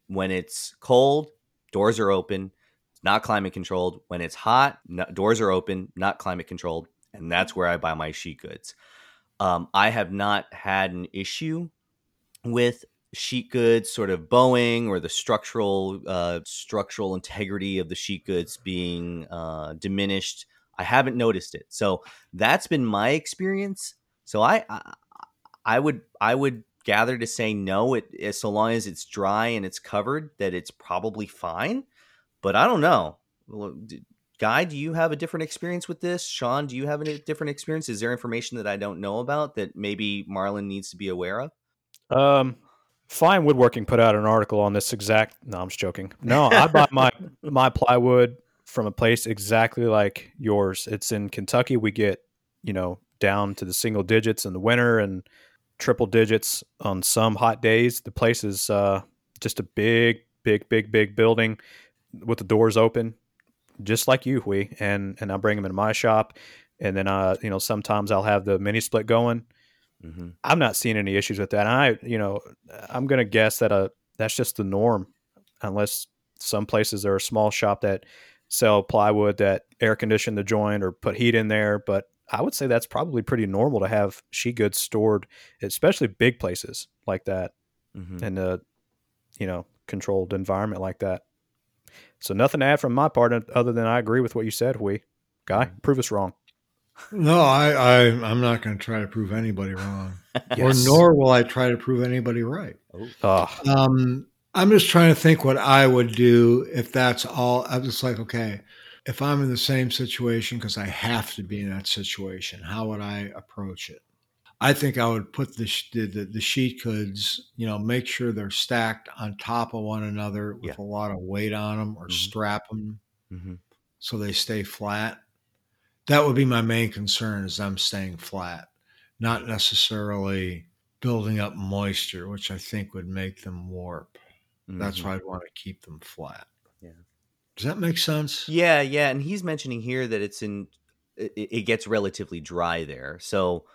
When it's cold, doors are open. Not climate controlled. When it's hot, no, doors are open, not climate controlled. And that's where I buy my sheet goods. Um, I have not had an issue with sheet goods sort of bowing or the structural uh, structural integrity of the sheet goods being uh, diminished. I haven't noticed it, so that's been my experience. So I, I, I would, I would gather to say no. It so long as it's dry and it's covered, that it's probably fine. But I don't know. Guy, do you have a different experience with this? Sean, do you have a different experience? Is there information that I don't know about that maybe Marlon needs to be aware of? Um, Fine Woodworking put out an article on this exact. No, I'm just joking. No, I bought my my plywood from a place exactly like yours. It's in Kentucky. We get you know down to the single digits in the winter and triple digits on some hot days. The place is uh, just a big, big, big, big building with the doors open, just like you, Huy. And and I bring them into my shop, and then uh, you know sometimes I'll have the mini split going. Mm-hmm. I'm not seeing any issues with that. And I, you know, I'm going to guess that uh, that's just the norm, unless some places are a small shop that sell plywood that air condition the joint or put heat in there. But I would say that's probably pretty normal to have she goods stored, especially big places like that, Mm-hmm. in a, you know, controlled environment like that. So nothing to add from my part other than I agree with what you said, we. Guy, prove us wrong. No, I, I I'm not going to try to prove anybody wrong, Yes. or nor will I try to prove anybody right. Oh, Ah, Um, I'm just trying to think what I would do if that's all. I'm just like, okay, if I'm in the same situation because I have to be in that situation, how would I approach it? I think I would put the the, the, sheet goods, you know, make sure they're stacked on top of one another with Yeah. a lot of weight on them, or Mhm. strap them mm-hmm. so they stay flat. That would be my main concern is them staying flat, not necessarily building up moisture, which I think would make them warp. That's Mhm. why I'd want to keep them flat. Yeah. Does that make sense? Yeah, yeah, and he's mentioning here that it's in it, it gets relatively dry there. So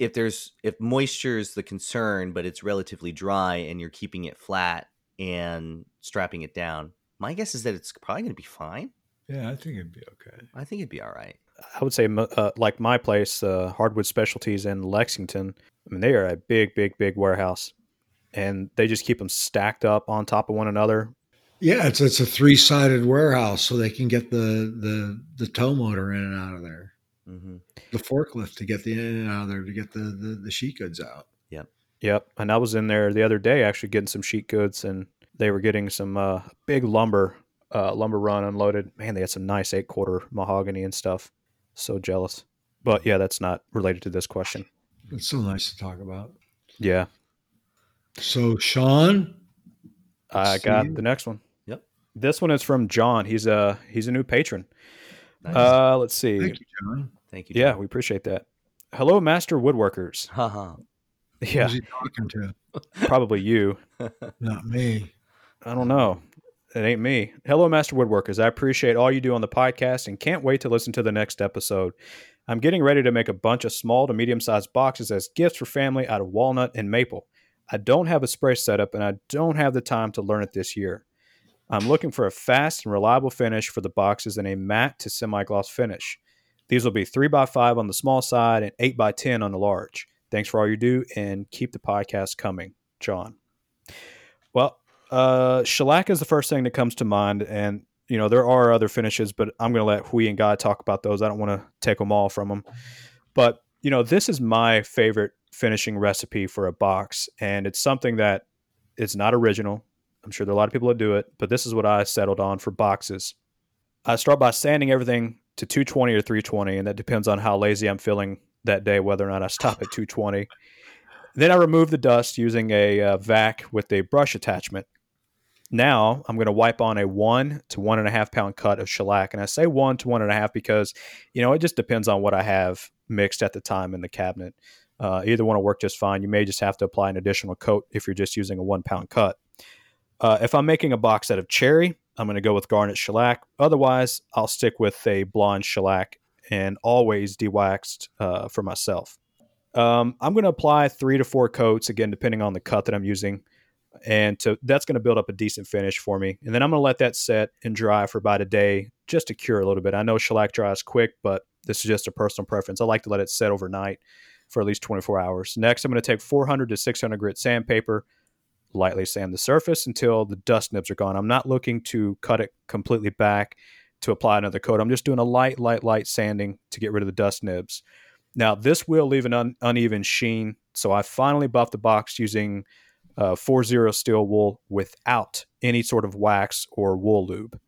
if there's if moisture is the concern, but it's relatively dry and you're keeping it flat and strapping it down, my guess is that it's probably going to be fine. Yeah, I think it'd be okay. I think it'd be all right. I would say, uh, like my place, uh, Hardwood Specialties in Lexington. I mean, they are a big, big, big warehouse, and they just keep them stacked up on top of one another. Yeah, it's it's a three sided warehouse, so they can get the the the tow motor in and out of there, hmm the forklift to get the in and out of there to get the the, the sheet goods out. Yep. Yep. And I was in there the other day actually getting some sheet goods, and they were getting some uh, big lumber, uh, lumber run unloaded. Man, they had some nice eight quarter mahogany and stuff. So jealous. But yeah, that's not related to this question. It's so nice to talk about. Yeah. So, Sean, I got you. the next one. Yep. This one is from John. He's a he's a new patron. Nice. Uh, let's see. thank you, John. Thank you. Yeah, we appreciate that. Hello, Master Woodworkers. Haha. Uh-huh. Yeah, Who's he talking to? probably you. Not me. I don't know. It ain't me. Hello, Master Woodworkers. I appreciate all you do on the podcast and can't wait to listen to the next episode. I'm getting ready to make a bunch of small to medium sized boxes as gifts for family out of walnut and maple. I don't have a spray setup and I don't have the time to learn it this year. I'm looking for a fast and reliable finish for the boxes and a matte to semi gloss finish. These will be three by five on the small side and eight by 10 on the large. Thanks for all you do and keep the podcast coming, John. Well, uh, shellac is the first thing that comes to mind, and you know there are other finishes, but I'm going to let Huy and Guy talk about those. I don't want to take them all from them, but you know this is my favorite finishing recipe for a box, and it's something that it's not original. I'm sure there are a lot of people that do it, but this is what I settled on for boxes. I start by sanding everything to 220 or 320, and that depends on how lazy I'm feeling that day, whether or not I stop at 220. Then I remove the dust using a uh, vac with a brush attachment. Now I'm going to wipe on a one to one and a half pound cut of shellac. And I say one to one and a half because, you know, it just depends on what I have mixed at the time in the cabinet. Uh, either one will work just fine. You may just have to apply an additional coat if you're just using a one pound cut. Uh, if I'm making a box out of cherry, I'm going to go with garnet shellac. Otherwise, I'll stick with a blonde shellac and always dewaxed uh, for myself. Um, I'm going to apply three to four coats again, depending on the cut that I'm using, and to, that's going to build up a decent finish for me. And then I'm going to let that set and dry for about a day just to cure a little bit. I know shellac dries quick, but this is just a personal preference. I like to let it set overnight for at least 24 hours. Next, I'm going to take 400 to 600 grit sandpaper, lightly sand the surface until the dust nibs are gone. I'm not looking to cut it completely back to apply another coat. I'm just doing a light, light, light sanding to get rid of the dust nibs. Now, this will leave an un- uneven sheen. So I finally buffed the box using uh, 4-0 steel wool without any sort of wax or wool lube.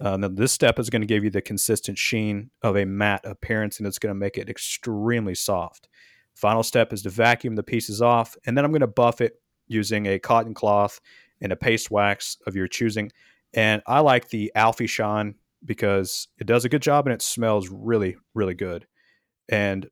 Uh, now, this step is going to give you the consistent sheen of a matte appearance, and it's going to make it extremely soft. Final step is to vacuum the pieces off, and then I'm going to buff it using a cotton cloth and a paste wax of your choosing. And I like the Alfie Shine because it does a good job and it smells really, really good. And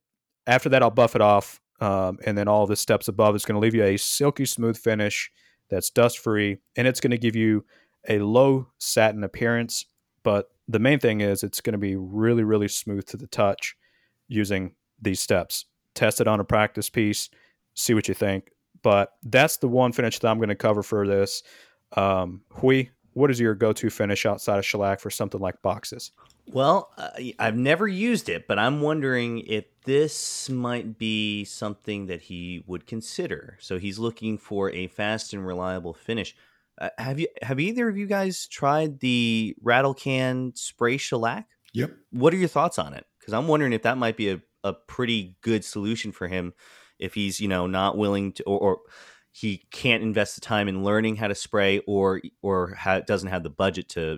after that, I'll buff it off. Um, and then all the steps above is going to leave you a silky smooth finish that's dust free. And it's going to give you a low satin appearance. But the main thing is it's going to be really, really smooth to the touch using these steps. Test it on a practice piece, see what you think. But that's the one finish that I'm going to cover for this. Um, Huy, what is your go-to finish outside of shellac for something like boxes? Well, uh, I've never used it, but I'm wondering if this might be something that he would consider. So he's looking for a fast and reliable finish. Uh, have you have either of you guys tried the rattle can spray shellac? Yep. What are your thoughts on it? Because I'm wondering if that might be a, a pretty good solution for him if he's you know not willing to or, or he can't invest the time in learning how to spray or or ha- doesn't have the budget to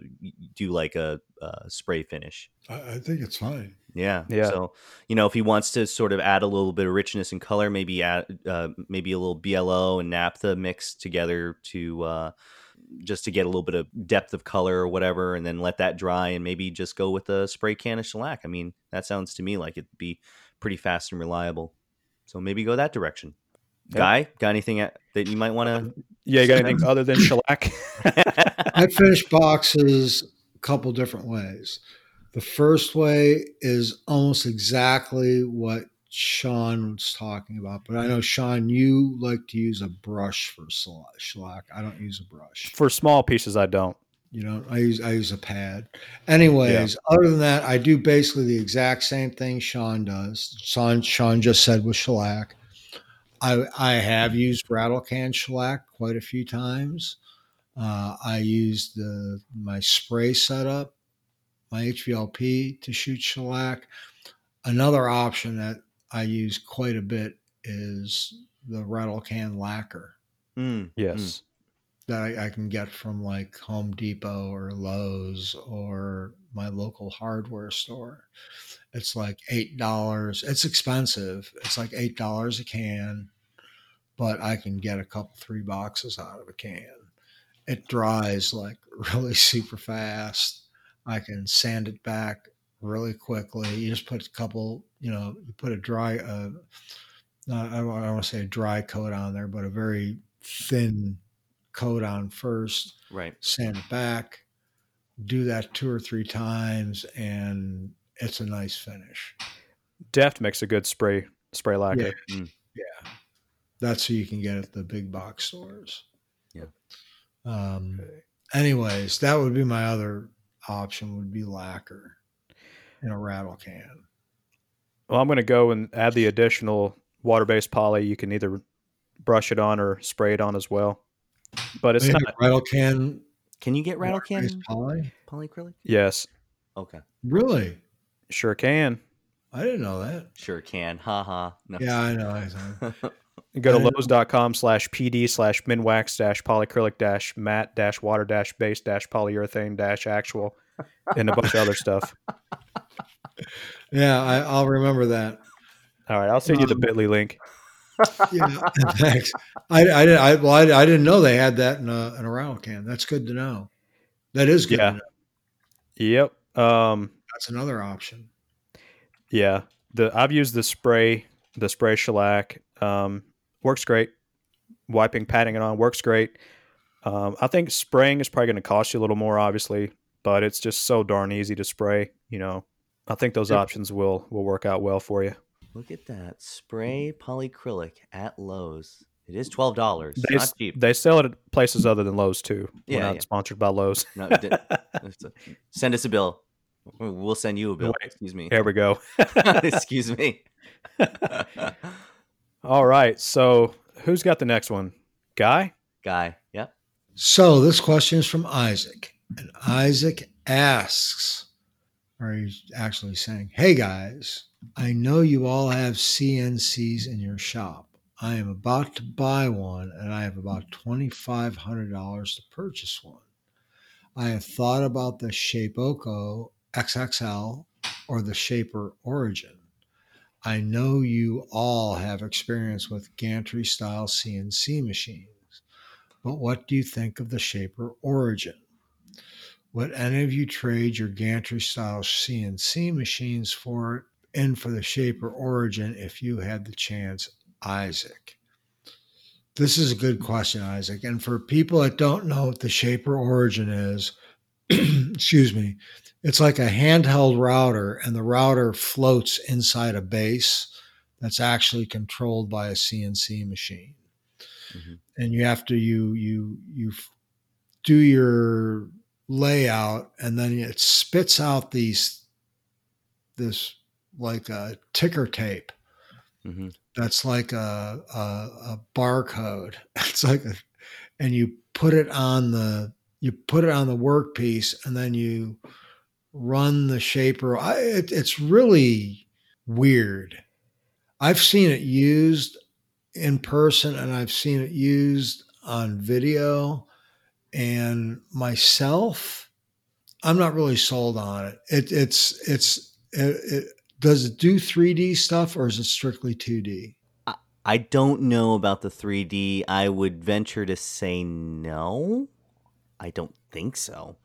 do like a, a spray finish. I, I think it's fine. Yeah. Yeah. So, you know, if he wants to sort of add a little bit of richness and color, maybe add uh, maybe a little BLO and naphtha mixed together to uh, just to get a little bit of depth of color or whatever, and then let that dry and maybe just go with a spray can of shellac. I mean, that sounds to me like it'd be pretty fast and reliable. So maybe go that direction. Yeah. Guy, got anything that you might want to? Yeah, you got anything other than shellac? I finish boxes a couple different ways. The first way is almost exactly what Sean was talking about, but I know Sean, you like to use a brush for shellac. I don't use a brush. for small pieces, I don't. You know, I use I use a pad. Anyways, other than that, I do basically the exact same thing Sean does. Sean Sean just said with shellac. I I have used rattle can shellac quite a few times. Uh, I used the my spray setup, my HVLP to shoot shellac. Another option that I use quite a bit is the rattle can lacquer Mm, Yes. That I, I can get from like Home Depot or Lowe's or my local hardware store. It's like eight dollars. It's expensive. It's like eight dollars a can, but I can get a couple, three boxes out of a can. It dries like really super fast. I can sand it back really quickly. You just put a couple, you know, you put a dry, uh, I don't want to say a dry coat on there, but a very thin coat on first, Right. sand it back, do that two or three times, and it's a nice finish. Deft makes a good spray spray lacquer. Yeah. Yeah. That's who you can get at the big box stores. Yeah. Um, anyways, that would be my other option would be lacquer in a rattle can. Well, I'm going to go and add the additional water-based poly. You can either brush it on or spray it on as well. But it's not. rattle can Can you get rattle can poly. polyacrylic? Yes, Okay. Really? sure can. I didn't know that. Sure can. Ha ha. No. Yeah, I know. I. Go to I didn't- lowes.com slash pd slash minwax dash polyacrylic dash matte dash water dash base dash polyurethane dash actual and a bunch of other stuff. Yeah, I, I'll remember that. All right, I'll send you the Um, bit.ly link. Yeah, thanks. I, I, didn't- I, well, I, I didn't know they had that in a, in a rattle can. That's good to know. That is good. Yeah. To know. Yep. Um, That's another option. yeah. The I've used the spray, the spray shellac. Um, works great. Wiping, patting it on works great. Um, I think spraying is probably going to cost you a little more, obviously, but it's just so darn easy to spray. You know, I think those Yep. options will will work out well for you. Look at that. Spray polyacrylic at Lowe's. It is twelve dollars. They, Not cheap. they sell it at places other than Lowe's too. We're Yeah, not yeah. sponsored by Lowe's. No, di- send us a bill. We'll send you a bill. Wait. Excuse me. There we go. Excuse me. All right. So who's got the next one? Guy? Guy. Yep. So this question is from Isaac. And Isaac asks, or he's actually saying, Hey guys, I know you all have CNCs in your shop. I am about to buy one and I have about $2,500 to purchase one. I have thought about the Shapeoko XXL or the Shaper Origin. I know you all have experience with gantry style CNC machines but what do you think of the Shaper Origin? Would any of you trade your gantry style CNC machines for it and for the Shaper Origin if you had the chance, Isaac? This is a good question, Isaac. And for people that don't know what the Shaper Origin is, excuse me, it's like a handheld router, and the router floats inside a base that's actually controlled by a CNC machine Mhm. and you have to you you you do your layout and then it spits out these this like a ticker tape. Hmm that's like a, a, a barcode. It's like a, and you put it on the you put it on the workpiece and then you run the shaper. I, it, it's really weird. I've seen it used in person and i've seen it used on video and myself i'm not really sold on it, it it's it's it, it does it do 3d stuff or is it strictly 2d I don't know about the 3D. I would venture to say no. I don't think so.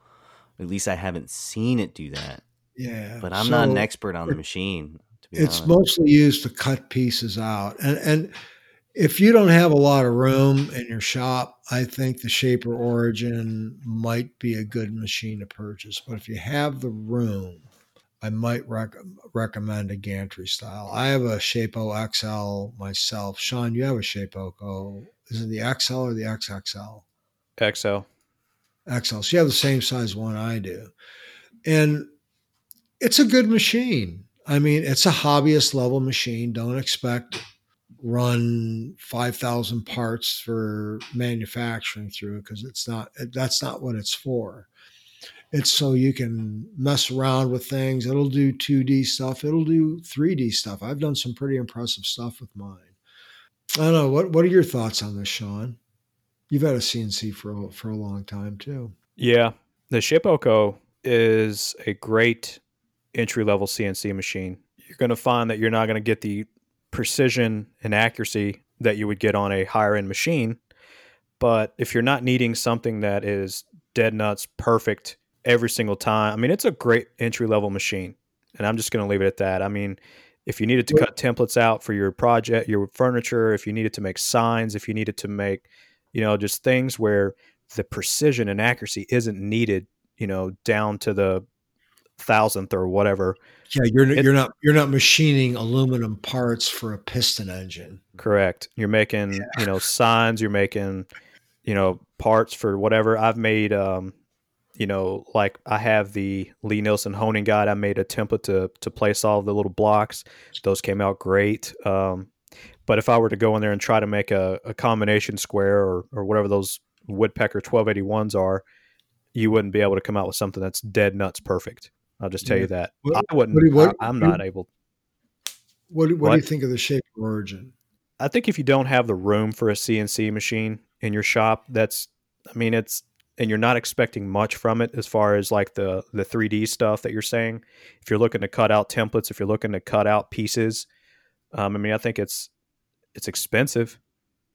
At least I haven't seen it do that. yeah But I'm not an expert on the machine. To be it's honest. mostly used to cut pieces out and and if you don't have a lot of room in your shop i think the shaper origin might be a good machine to purchase but if you have the room i might rec- recommend a gantry style i have a Shapeoko xl myself sean you have a Shapeoko is it the xl or the xxl XL. XL. So you have the same size one I do. And it's a good machine. I mean, it's a hobbyist level machine. Don't expect run 5,000 parts for manufacturing through because it's not, eh, that's not what it's for. It's so you can mess around with things. It'll do 2D stuff. It'll do 3D stuff. I've done some pretty impressive stuff with mine. I don't know. What, what are your thoughts on this, Sean? You've had a CNC for for a long time too. Yeah. The Shapeoko is a great entry level CNC machine. You're going to find that you're not going to get the precision and accuracy that you would get on a higher end machine. But if you're not needing something that is dead nuts perfect every single time, I mean, it's a great entry level machine. And I'm just going to leave it at that. I mean, if you needed to cut templates out for your project, your furniture, if you needed to make signs, if you needed to make, you know, just things where the precision and accuracy isn't needed, you know, down to the thousandth or whatever. Yeah, you're it, you're not you're not machining aluminum parts for a piston engine. Correct. You're making yeah. you know signs. You're making you know parts for whatever. I've made um, you know like I have the Lie-Nielsen honing guide. I made a template to to place all the little blocks. Those came out great. Um, but if I were to go in there and try to make a, a combination square or or whatever those woodpecker 1281s are you wouldn't be able to come out with something that's dead nuts perfect I'll just tell yeah. you that what, I wouldn't. What, what, I, am not able. What, what, what do you think of the shape of origin? I think if you don't have the room for a CNC machine in your shop, that's. I mean, it's and you're not expecting much from it as far as like the the 3D stuff that you're saying. If you're looking to cut out templates, if you're looking to cut out pieces, um, I mean, I think it's it's expensive.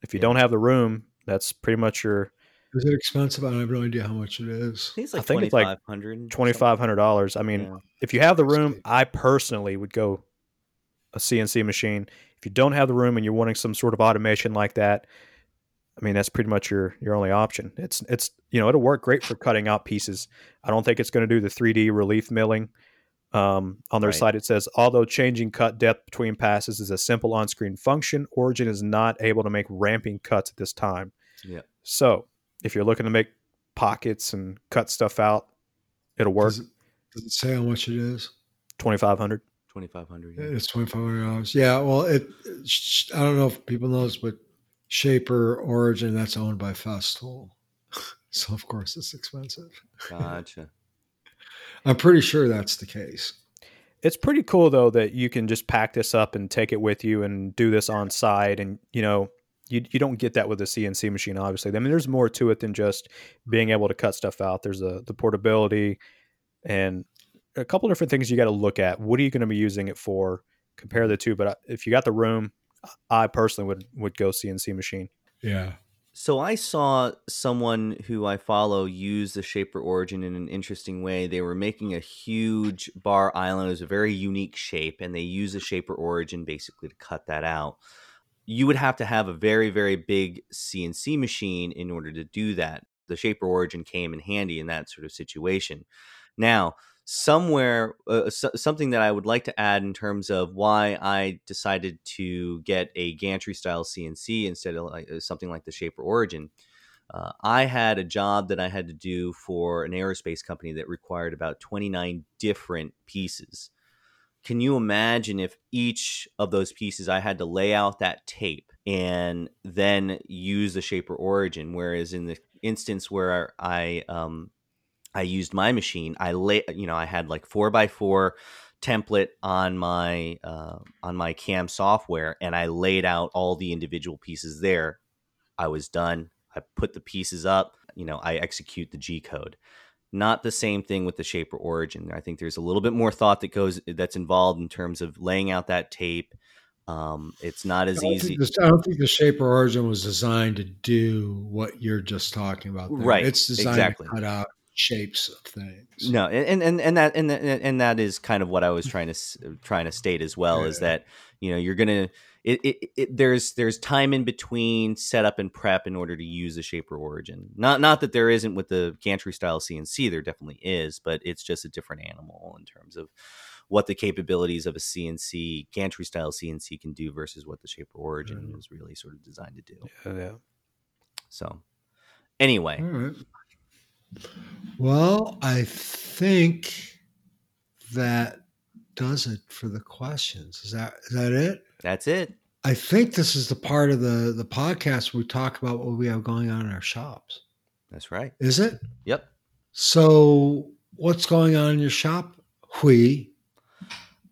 If you yeah. don't have the room, that's pretty much your is it expensive? I have no idea how much it is. I think it's like, I think it's like twenty five hundred dollars. I mean, yeah. if you have the room, I personally would go a CNC machine. If you don't have the room and you're wanting some sort of automation like that, I mean, that's pretty much your your only option. It's it's you know it'll work great for cutting out pieces. I don't think it's going to do the 3D relief milling. Um, on their right. site, it says although changing cut depth between passes is a simple on-screen function, Origin is not able to make ramping cuts at this time. Yeah. So if you're looking to make pockets and cut stuff out, it'll work. Does it, does it say how much it is? Twenty five hundred. Twenty five hundred. Yeah. It's twenty five hundred dollars. Yeah. Well, it. I don't know if people know this, but Shaper Origin that's owned by Festool, so of course it's expensive. Gotcha. I'm pretty sure that's the case. It's pretty cool though that you can just pack this up and take it with you and do this on site and you know you you don't get that with a CNC machine, obviously. I mean, there's more to it than just being able to cut stuff out. There's a the portability and a couple different things you got to look at. What are you going to be using it for? Compare the two. But uh, if you got the room, I personally would would go CNC machine. Yeah. So I saw someone who I follow use the Shaper Origin in an interesting way. They were making a huge bar island. It was a very unique shape, and they use the Shaper Origin basically to cut that out you would have to have a very very big CNC machine in order to do that. The Shaper Origin came in handy in that sort of situation. Now, somewhere uh, so, something that I would like to add in terms of why I decided to get a gantry style CNC instead of like, uh, something like the Shaper Origin. Uh, I had a job that I had to do for an aerospace company that required about 29 different pieces can you imagine if each of those pieces I had to lay out that tape and then use the shaper origin? Whereas in the instance where I um, I used my machine, I lay you know I had like four by four template on my uh, on my cam software and I laid out all the individual pieces there. I was done. I put the pieces up. You know, I execute the G code. Not the same thing with the Shaper Origin. I think there's a little bit more thought that goes that's involved in terms of laying out that tape. Um, it's not as I easy. This, I don't think the Shaper Origin was designed to do what you're just talking about. There. Right. It's designed exactly. to cut out shapes of things. No, and and and that and and that is kind of what I was trying to trying to state as well. Yeah. Is that you know you're gonna it, it, it, there's there's time in between setup and prep in order to use the shaper origin. Not not that there isn't with the gantry style CNC, there definitely is, but it's just a different animal in terms of what the capabilities of a CNC gantry style CNC can do versus what the shaper origin mm. is really sort of designed to do. Yeah. yeah. So anyway. Well, I think that does it for the questions. Is that is that it? That's it. I think this is the part of the the podcast where we talk about what we have going on in our shops. That's right. Is it? Yep. So, what's going on in your shop, Huy?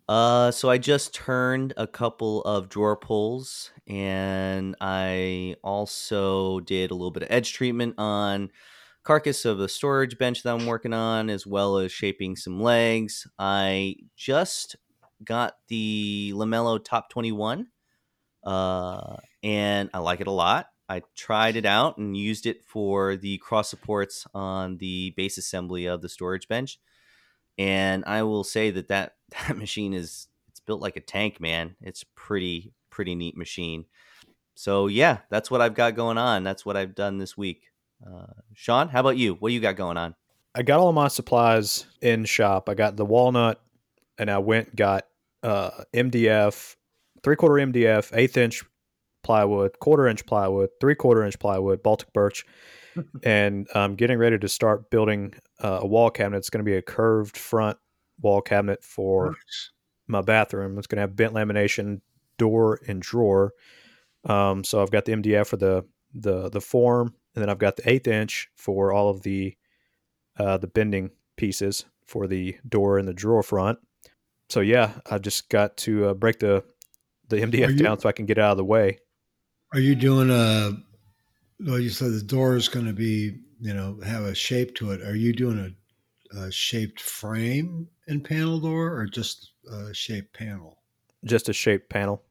Uh, so I just turned a couple of drawer pulls, and I also did a little bit of edge treatment on carcass of a storage bench that I'm working on, as well as shaping some legs. I just got the Lamello Top 21 uh, and I like it a lot. I tried it out and used it for the cross supports on the base assembly of the storage bench, and I will say that that that machine is it's built like a tank, man. It's pretty pretty neat machine. So yeah, that's what I've got going on. That's what I've done this week. Uh, Sean, how about you? What do you got going on? I got all of my supplies in shop. I got the walnut, and I went got uh, MDF, three quarter MDF, eighth inch plywood, quarter inch plywood, three quarter inch plywood, Baltic birch, and I'm getting ready to start building uh, a wall cabinet. It's going to be a curved front wall cabinet for nice. my bathroom. It's going to have bent lamination, door and drawer. Um, so I've got the MDF for the the the form, and then I've got the eighth inch for all of the uh, the bending pieces for the door and the drawer front. So yeah, I've just got to uh, break the the MDF you, down so I can get out of the way. Are you doing a? Well, you said the door is going to be, you know, have a shape to it. Are you doing a, a shaped frame and panel door or just a shaped panel? Just a shaped panel.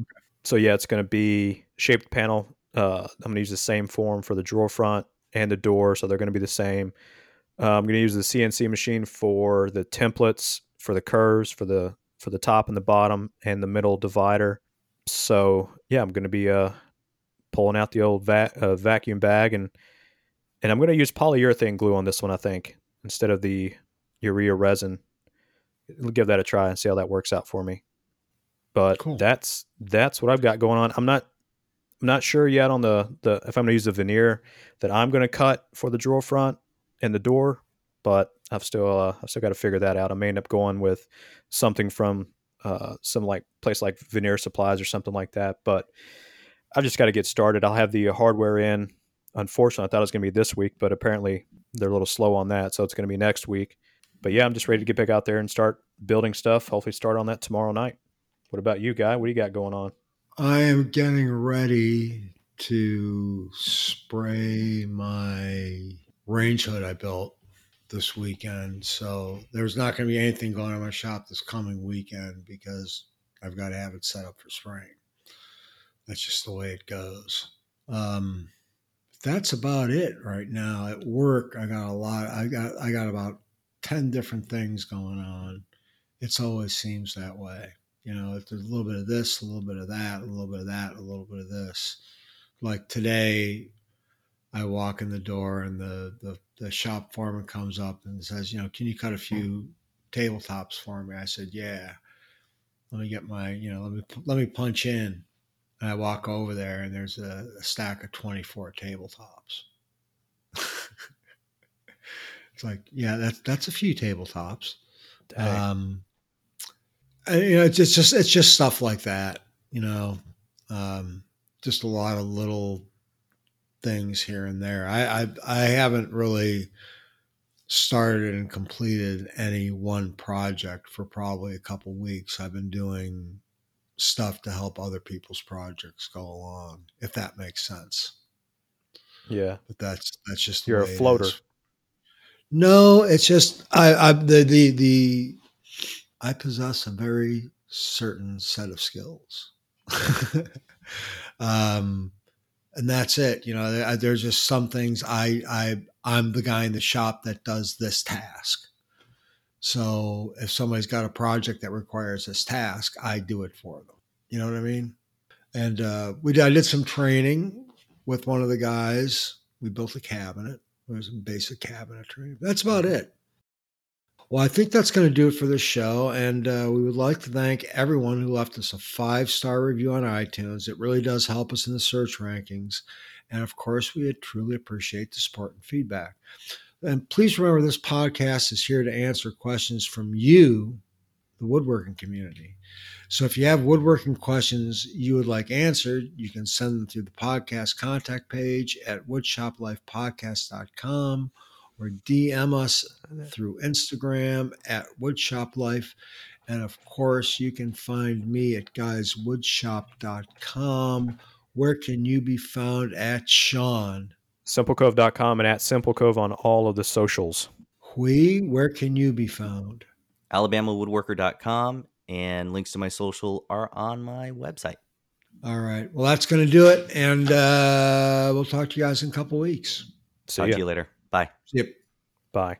Okay. So yeah, it's going to be shaped panel. Uh, I'm going to use the same form for the drawer front and the door, so they're going to be the same. Uh, I'm going to use the CNC machine for the templates, for the curves, for the for the top and the bottom, and the middle divider. So yeah, I'm going to be uh, pulling out the old va- uh, vacuum bag and and I'm going to use polyurethane glue on this one. I think instead of the urea resin. I'll give that a try and see how that works out for me. But cool. that's that's what I've got going on. I'm not I'm not sure yet on the the if I'm going to use the veneer that I'm going to cut for the drawer front and the door, but I've still uh, I've still got to figure that out. I may end up going with something from uh, some like place like veneer supplies or something like that. But I've just got to get started. I'll have the hardware in. Unfortunately, I thought it was going to be this week, but apparently they're a little slow on that, so it's going to be next week. But yeah, I'm just ready to get back out there and start building stuff. Hopefully, start on that tomorrow night. What about you, guy? What do you got going on? I am getting ready to spray my range hood I built this weekend. So there's not going to be anything going on in my shop this coming weekend because I've got to have it set up for spraying. That's just the way it goes. Um, that's about it right now. At work, I got a lot. I got I got about ten different things going on. It's always seems that way. You know, there's a little bit of this, a little bit of that, a little bit of that, a little bit of this. Like today, I walk in the door and the, the, the shop foreman comes up and says, you know, can you cut a few tabletops for me? I said, yeah. Let me get my, you know, let me let me punch in. And I walk over there and there's a, a stack of 24 tabletops. it's like, yeah, that's that's a few tabletops. Um, you know, it's just, just it's just stuff like that. You know, um, just a lot of little things here and there. I, I I haven't really started and completed any one project for probably a couple weeks. I've been doing stuff to help other people's projects go along, if that makes sense. Yeah, but that's that's just you're a floater. No, it's just I, I the the the I possess a very certain set of skills. um, and that's it. You know, there's just some things I, I, I'm the guy in the shop that does this task. So if somebody's got a project that requires this task, I do it for them. You know what I mean? And uh, we did, I did some training with one of the guys. We built a cabinet. It was some basic cabinetry. That's about it. Well, I think that's going to do it for this show. And uh, we would like to thank everyone who left us a five star review on iTunes. It really does help us in the search rankings. And of course, we truly appreciate the support and feedback. And please remember, this podcast is here to answer questions from you, the woodworking community. So if you have woodworking questions you would like answered, you can send them through the podcast contact page at woodshoplifepodcast.com or DM us through Instagram at Woodshop Life. And of course, you can find me at guyswoodshop.com. Where can you be found at Sean? SimpleCove.com and at SimpleCove on all of the socials. Huy, where can you be found? AlabamaWoodworker.com and links to my social are on my website. All right. Well, that's going to do it. And uh, we'll talk to you guys in a couple weeks. See Talk ya. to you later. Bye. Yep. Bye.